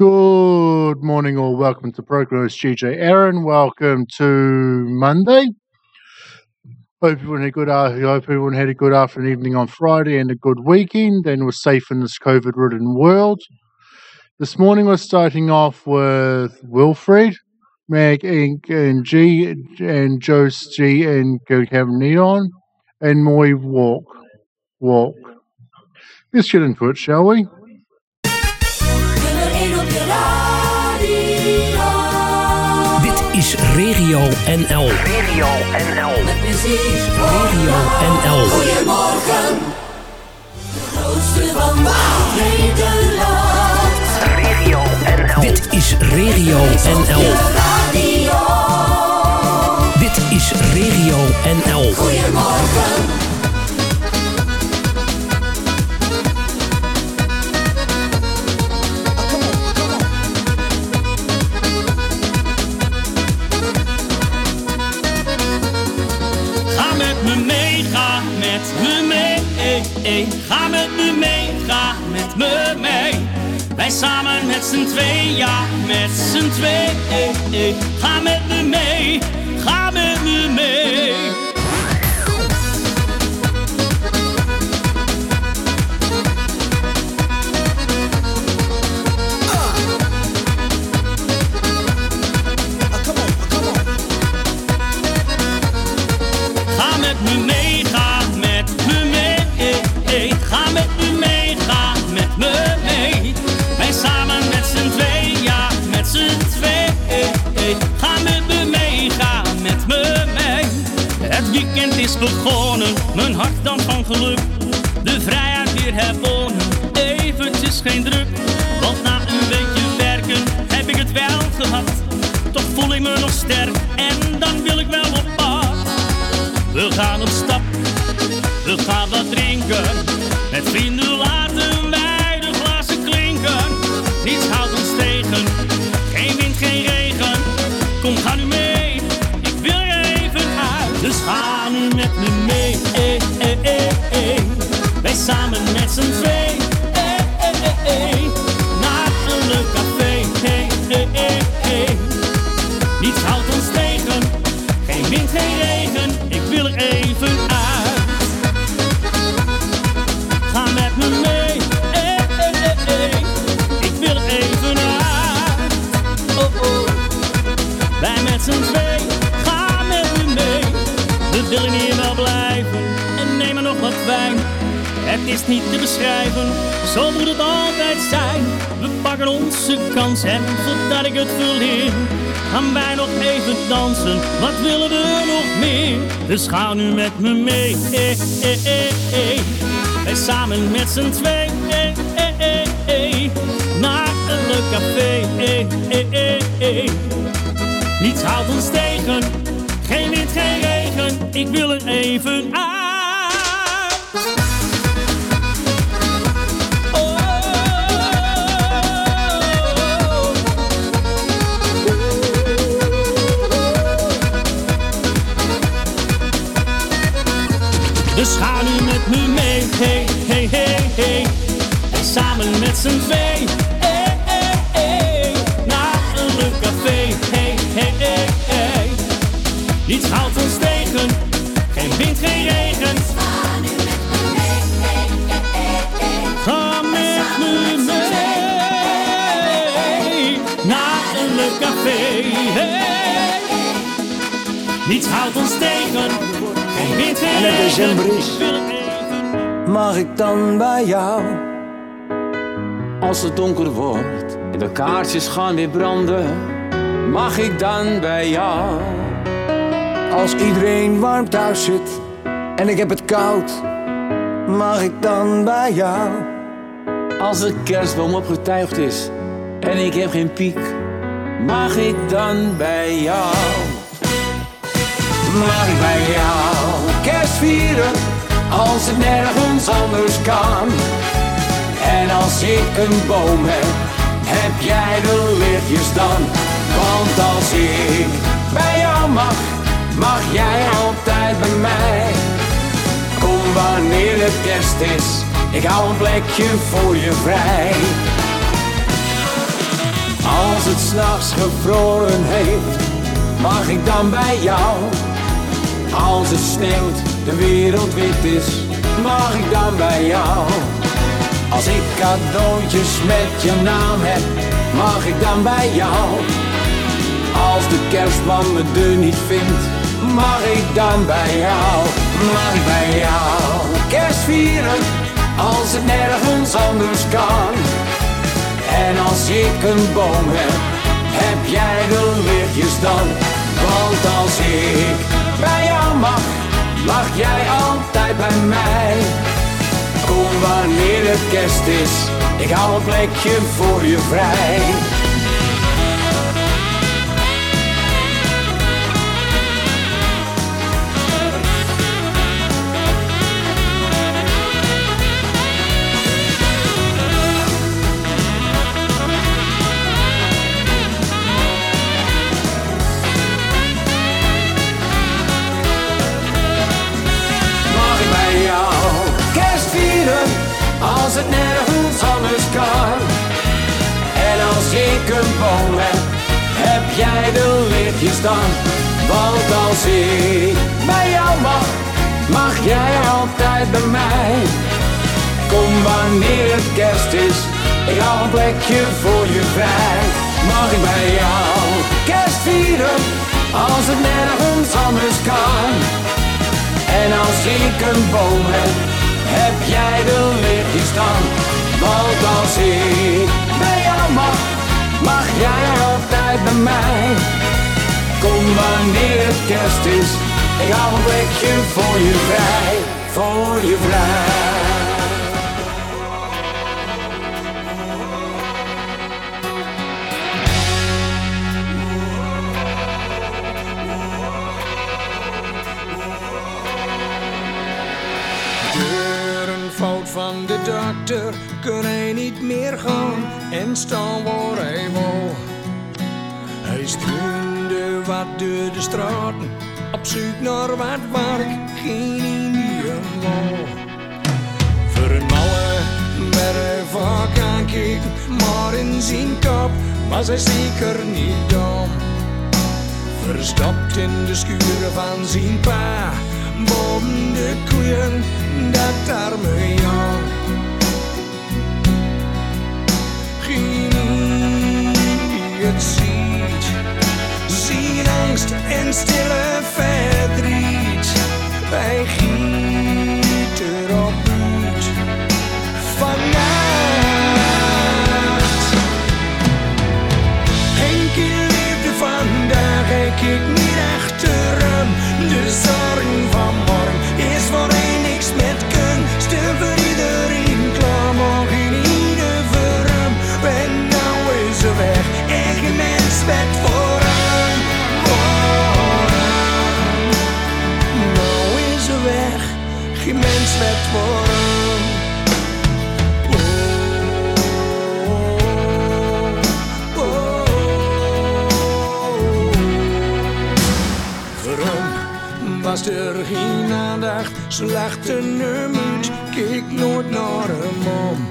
Good morning, all. welcome to program. It's GJ Aaron. Welcome to Monday. Hope everyone had a good. I hope everyone had a good afternoon, evening on Friday, and a good weekend, and was safe in this COVID-ridden world. This morning, we're starting off with Wilfred, Mag Inc. and G, and Joe's G, and Have Neon, and Moy Walk, Walk. Let's get into it, shall we? Regio NL. Regio NL. Met muziek. Radio NL. Goedemorgen. De grootste van Nederland. Regio NL. Dit is Regio NL. Radio. Dit is Regio NL. Goedemorgen. Ga met me mee, ga met me mee. Wij samen met z'n twee, ja, met z'n twee. Ga met me mee, ga met me mee. Is begonnen, mijn hart dan van geluk. De vrijheid weer herwonnen, eventjes geen druk. Want na een weekje werken heb ik het wel gehad. Toch voel ik me nog sterk en dan wil ik wel op pad. We gaan op stap, we gaan wat drinken. Met vrienden laten regen, ik wil er even uit. Ga met me mee, eh, eh, eh, ik wil er even uit. Oh, oh. Wij met z'n twee, ga met me mee. We willen hier wel blijven en nemen nog wat wijn. Het is niet te beschrijven, zo moet het altijd zijn. We pakken onze kans en voordat ik het verleer, gaan wij nog even dansen. Wat willen we nog meer? Dus ga nu met me mee, eh, eh, eh, eh. Wij samen met z'n twee, eh, eh. Naar een leuk café. Niets houdt ons tegen, geen wind, geen regen. Ik wil er even uit. Me mee, hey, hey, hey, hey. En samen met z'n twee, hey, hey, hey. Naar een leuk café, hey, hey, hey, hey. Niets houdt ons tegen, geen wind, geen regen. Ga met me mee, naar een leuk café, hey. Niets houdt ons tegen, geen wind, geen En het regen. is. Even Mag ik dan bij jou? Als het donker wordt en de kaarsjes gaan weer branden, mag ik dan bij jou? Als iedereen warm thuis zit en ik heb het koud, mag ik dan bij jou? Als de kerstboom opgetuigd is en ik heb geen piek, mag ik dan bij jou? Mag ik bij jou kerst vieren als het nergens anders kan? En als ik een boom heb, heb jij de lichtjes dan? Want als ik bij jou mag, mag jij altijd bij mij. Kom wanneer het kerst is, ik hou een plekje voor je vrij. het s'nachts gevroren heeft, mag ik dan bij jou? Als het sneeuwt, de wereld wit is, mag ik dan bij jou? Als ik cadeautjes met je naam heb, mag ik dan bij jou? Als de kerstman me deur niet vindt, mag ik dan bij jou? Mag ik bij jou kerst vieren, als het nergens anders kan? En als ik een boom heb, heb jij de lichtjes dan? Want als ik bij jou mag, mag jij altijd bij mij. Kom wanneer het kerst is, ik hou een plekje voor je vrij. Kom wanneer het kerst is, ik hou een plekje voor je vrij. Mag ik bij jou kerst vieren als het nergens anders kan? En als ik een boom heb, heb jij de lichtjes dan. Want als ik bij jou mag, mag jij altijd bij mij. Kom wanneer het kerst is, ik hou een plekje voor je vrij, voor je fout van de dokter kon hij niet meer gaan en staan waar hij wou. Hij struinde wat door de straten, op zoek naar wat werk, geen Wou. Voor een malle aankijken, maar in zijn kop was hij zeker niet dom. Verstopt in de schuren van zijn pa, boven de koeien, dat arme jong. Het ziet, zijn angst en stille verdriet, wij mens werd hem. Oh, oh. Waarom was er geen aandacht? Hem uit, keek nooit naar hem om.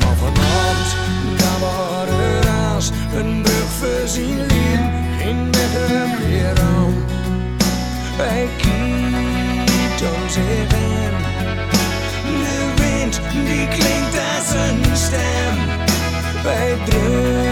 Maar vanavond, daar waren als een brug voor zijn leven, geen weg er aan. Hij heen. De wind die klinkt als een stem. Hij dreunt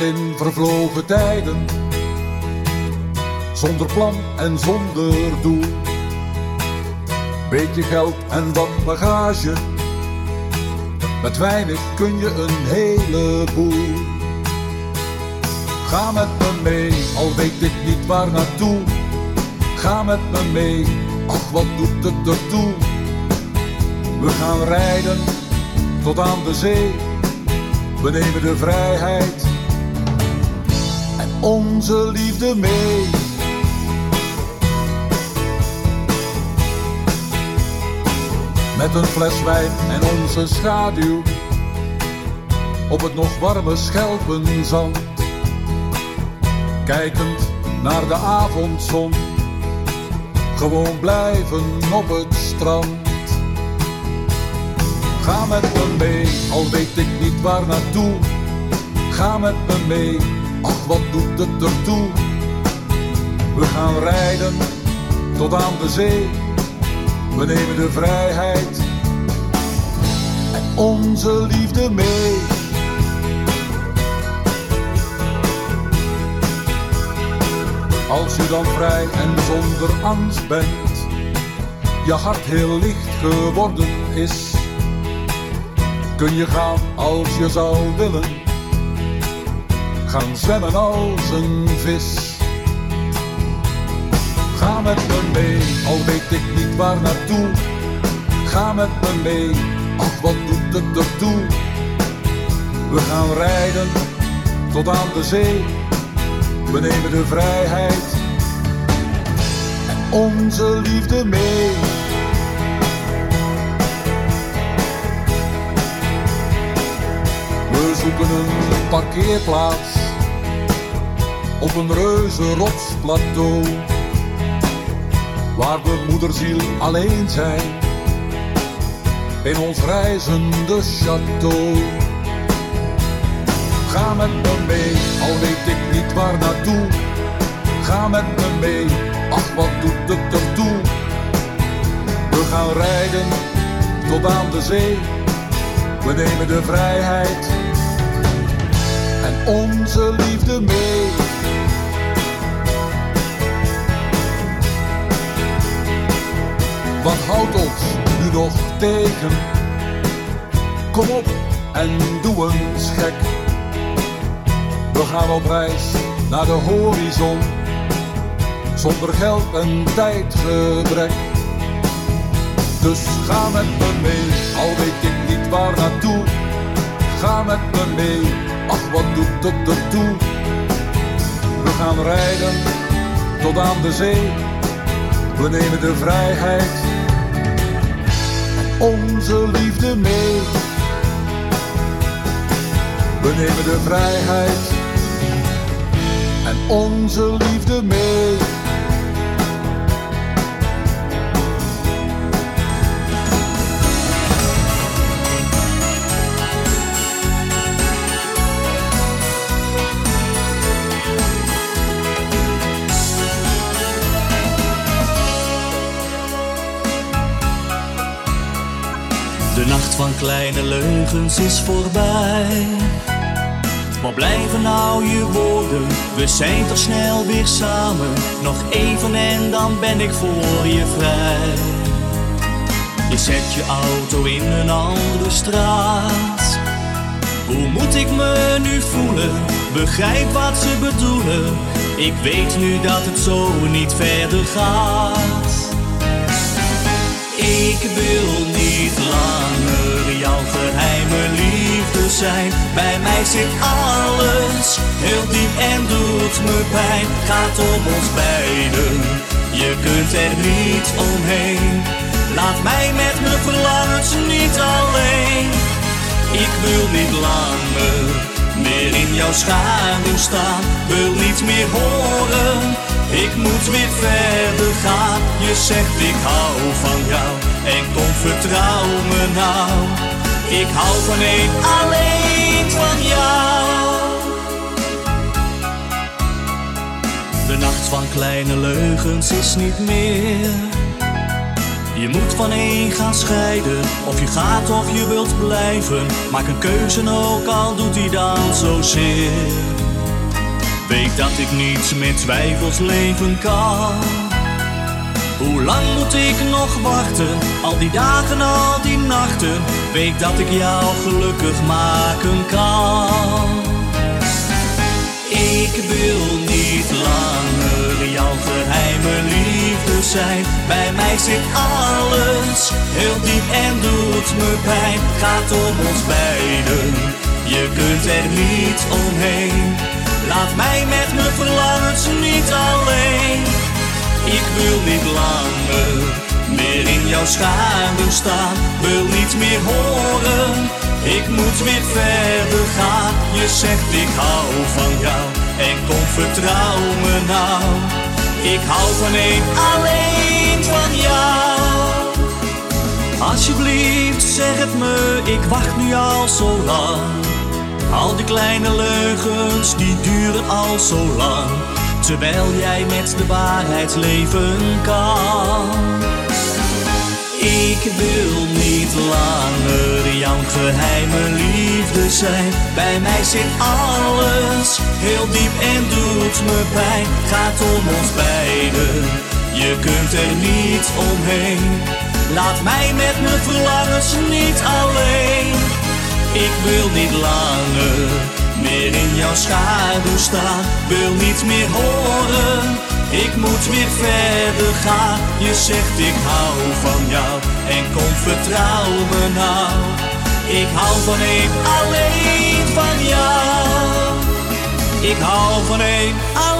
in vervlogen tijden, zonder plan en zonder doel. Beetje geld en wat bagage, met weinig kun je een heleboel. Ga met me mee, al weet ik niet waar naartoe. Ga met me mee, ach wat doet het ertoe. We gaan rijden tot aan de zee, we nemen de vrijheid onze liefde mee. Met een fles wijn en onze schaduw op het nog warme Schelpenzand. Kijkend naar de avondzon, gewoon blijven op het strand. Ga met me mee, al weet ik niet waar naartoe. Ga met me mee, ach wat doet het ertoe. We gaan rijden tot aan de zee. We nemen de vrijheid en onze liefde mee. Als je dan vrij en zonder angst bent, je hart heel licht geworden is, kun je gaan als je zou willen, gaan zwemmen als een vis. Ga met me mee, al weet ik niet waar naartoe. Ga met me mee, ach wat doet het ertoe. We gaan rijden tot aan de zee. We nemen de vrijheid en onze liefde mee. We zoeken een parkeerplaats op een reuze rotsplateau. Waar we moederziel alleen zijn in ons reizende château. Ga met me mee, al weet ik niet waar naartoe. Ga met me mee, ach wat doet het ertoe. We gaan rijden tot aan de zee. We nemen de vrijheid en onze liefde mee. Wat houdt ons nu nog tegen? Kom op en doe eens gek. We gaan op reis naar de horizon, zonder geld en tijdgebrek. Dus ga met me mee, al weet ik niet waar naartoe. Ga met me mee, ach wat doet het ertoe. We gaan rijden tot aan de zee, we nemen de vrijheid onze liefde mee. We nemen de vrijheid en onze liefde mee. Kleine leugens is voorbij. Waar blijven nou je woorden? We zijn toch snel weer samen. Nog even en dan ben ik voor je vrij. Je zet je auto in een andere straat. Hoe moet ik me nu voelen? Begrijp wat ze bedoelen. Ik weet nu dat het zo niet verder gaat. Ik wil niet langer jouw geheime liefde zijn. Bij mij zit alles heel diep en doet me pijn. Gaat om ons beiden, je kunt er niet omheen. Laat mij met mijn verlangens niet alleen. Ik wil niet langer meer in jouw schaduw staan. Wil niet meer horen, ik moet weer verder gaan. Je zegt ik hou van jou en kom vertrouw me nou. Ik hou van één, alleen van jou. De nacht van kleine leugens is niet meer. Je moet van één gaan scheiden, of je gaat of je wilt blijven. Maak een keuze ook al doet hij dan zozeer. Weet dat ik niet met twijfels leven kan. Hoe lang moet ik nog wachten? Al die dagen, al die nachten. Weet dat ik jou gelukkig maken kan. Ik wil niet langer jouw geheime liefde zijn. Bij mij zit alles heel diep en doet me pijn. Gaat om ons beiden, je kunt er niet omheen. Laat mij met mijn verlangens niet alleen. Ik wil niet langer meer in jouw schaduw staan. Wil niet meer horen, ik moet weer verder gaan. Je zegt ik hou van jou en kom vertrouw me nou. Ik hou van één, alleen van jou. Alsjeblieft, zeg het me, ik wacht nu al zo lang. Al die kleine leugens, die duren al zo lang. Terwijl jij met de waarheid leven kan. Ik wil niet langer jouw geheime liefde zijn. Bij mij zit alles heel diep en doet me pijn. Gaat om ons beiden, je kunt er niet omheen. Laat mij met mijn verlangens niet alleen. Ik wil niet langer meer in jouw schaduw staan. Wil niet meer horen, ik moet weer verder gaan. Je zegt ik hou van jou en kom vertrouw nou. Ik hou van één, alleen van jou. Ik hou van één, alleen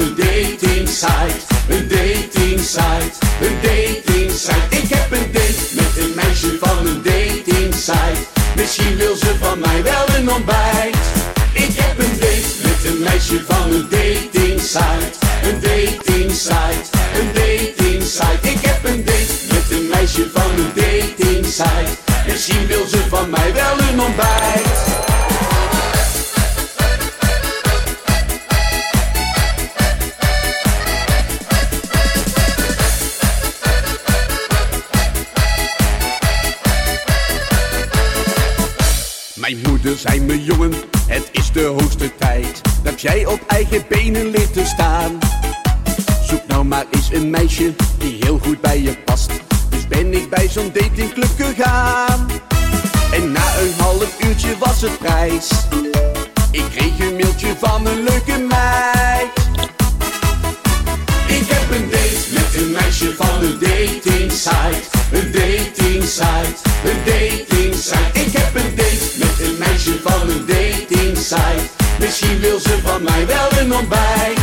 een dating site. Een dating site, een dating site. Ik heb een date met een meisje van een dating site. Misschien wil ze van mij wel een ontbijt. Ik heb een date met een meisje van een dating site. Een dating site, een dating site. Ik heb een date met een meisje van een dating site. Misschien wil ze het is de hoogste tijd Dat jij op eigen benen leert te staan. Zoek nou maar eens een meisje die heel goed bij je past. Dus ben ik bij zo'n datingclub gegaan. En na een half uurtje was het prijs. Ik kreeg een mailtje van een leuke meid. Ik heb een date met een meisje van een dating site. Een dating site, een dating site. Ik heb een date meisje van een dating site. Misschien wil ze van mij wel een ontbijt.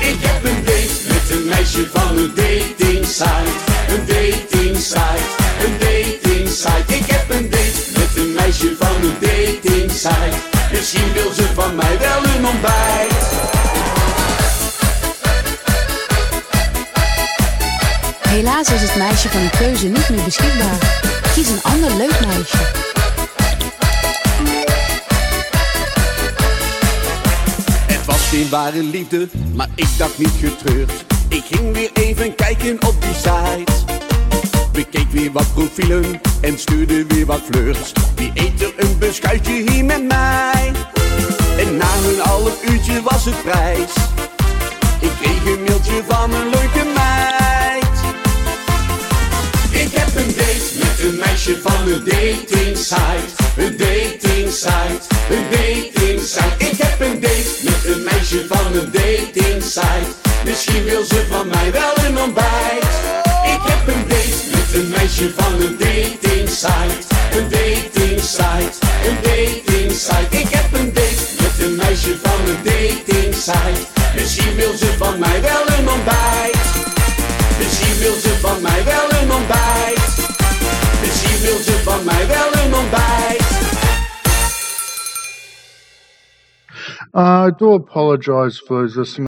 Ik heb een date met een meisje van een dating site. Een dating site, een dating site. Ik heb een date met een meisje van een dating site. Misschien wil ze van mij wel een ontbijt. Helaas is het meisje van uw keuze niet meer beschikbaar. Kies een ander leuk meisje. Geen ware liefde, maar ik dacht niet getreurd. Ik ging weer even kijken op die site. Bekeek weer wat profielen en stuurde weer wat flirts. Wie eet een beschuitje hier met mij? En na een half uurtje was het prijs. Ik kreeg een mailtje van een leuke meid. Ik heb een date met een meisje van een dating site. Een dating site, een dating wil ze van mij wel een ontbijt. Ik heb een date met een meisje van een dating site. Een dating site, een dating site. Ik heb een date met een meisje van een dating site. Misschien wil ze van mij wel een ontbijt. Misschien wil ze van mij wel een ontbijt. Misschien wil ze van mij wel een ontbijt. I do apologize for this. listening.